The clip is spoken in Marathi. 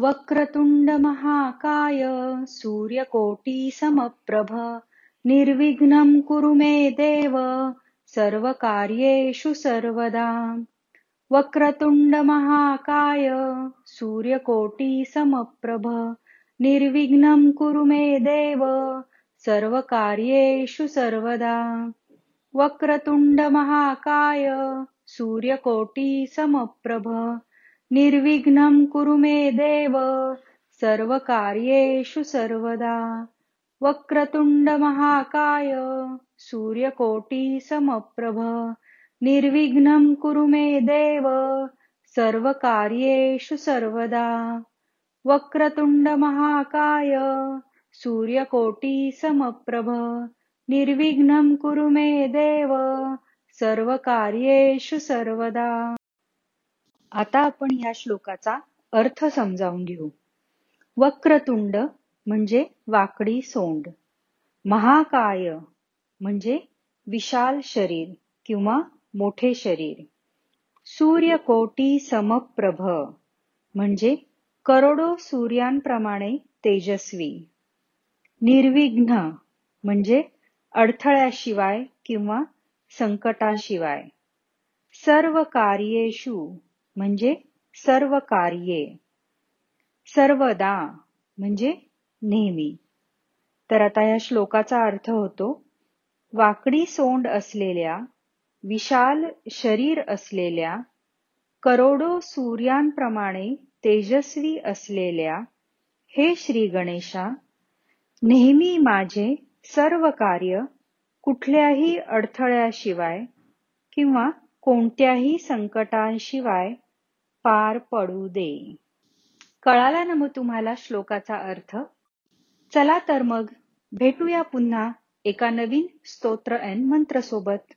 वक्रतुंड महाकाय सूर्यकोटी समप्रभ निर्विघ्नं कुरु मे देव सर्वकार्येषु सर्वदा। वक्रतुंड महाकाय सूर्यकोटी समप्रभ निर्विघ्नं कुरु मे देव सर्वकार्येषु सर्वदा। वक्रतुंड महाकाय सूर्यकोटी समप्रभ निर्विघ्नं कुरु मे देव सर्वकार्येषु सर्वदा। वक्रतुंड महाकाय सूर्यकोटी समप्रभ निर्विघ्नं कुरु मे देव सर्वकार्येषु सर्वदा। वक्रतुंड महाकाय सूर्यकोटी समप्रभ निर्विघ्नं कुरु मे देव सर्वकार्येषु सर्वदा। आता आपण या श्लोकाचा अर्थ समजावून घेऊ. वक्रतुंड म्हणजे वाकडी सोंड. महाकाय म्हणजे विशाल शरीर किंवा मोठे शरीर. सूर्यकोटी समप्रभ म्हणजे करोडो सूर्यांप्रमाणे तेजस्वी. निर्विघ्न म्हणजे अडथळ्याशिवाय किंवा संकटाशिवाय. सर्व कार्येषु म्हणजे सर्व कार्ये. सर्वदा म्हणजे नेहमी. तर आता या श्लोकाचा अर्थ होतो वाकडी सोंड असलेल्या विशाल शरीर असलेल्या करोडो सूर्यांप्रमाणे तेजस्वी असलेल्या हे श्री गणेशा नेहमी माझे सर्व कार्य कुठल्याही अडथळ्याशिवाय किंवा कोणत्याही संकटांशिवाय पार पडू दे. कळाला ना मग तुम्हाला श्लोकाचा अर्थ? चला तर मग भेटूया पुन्हा एका नवीन स्तोत्र एन मंत्र सोबत.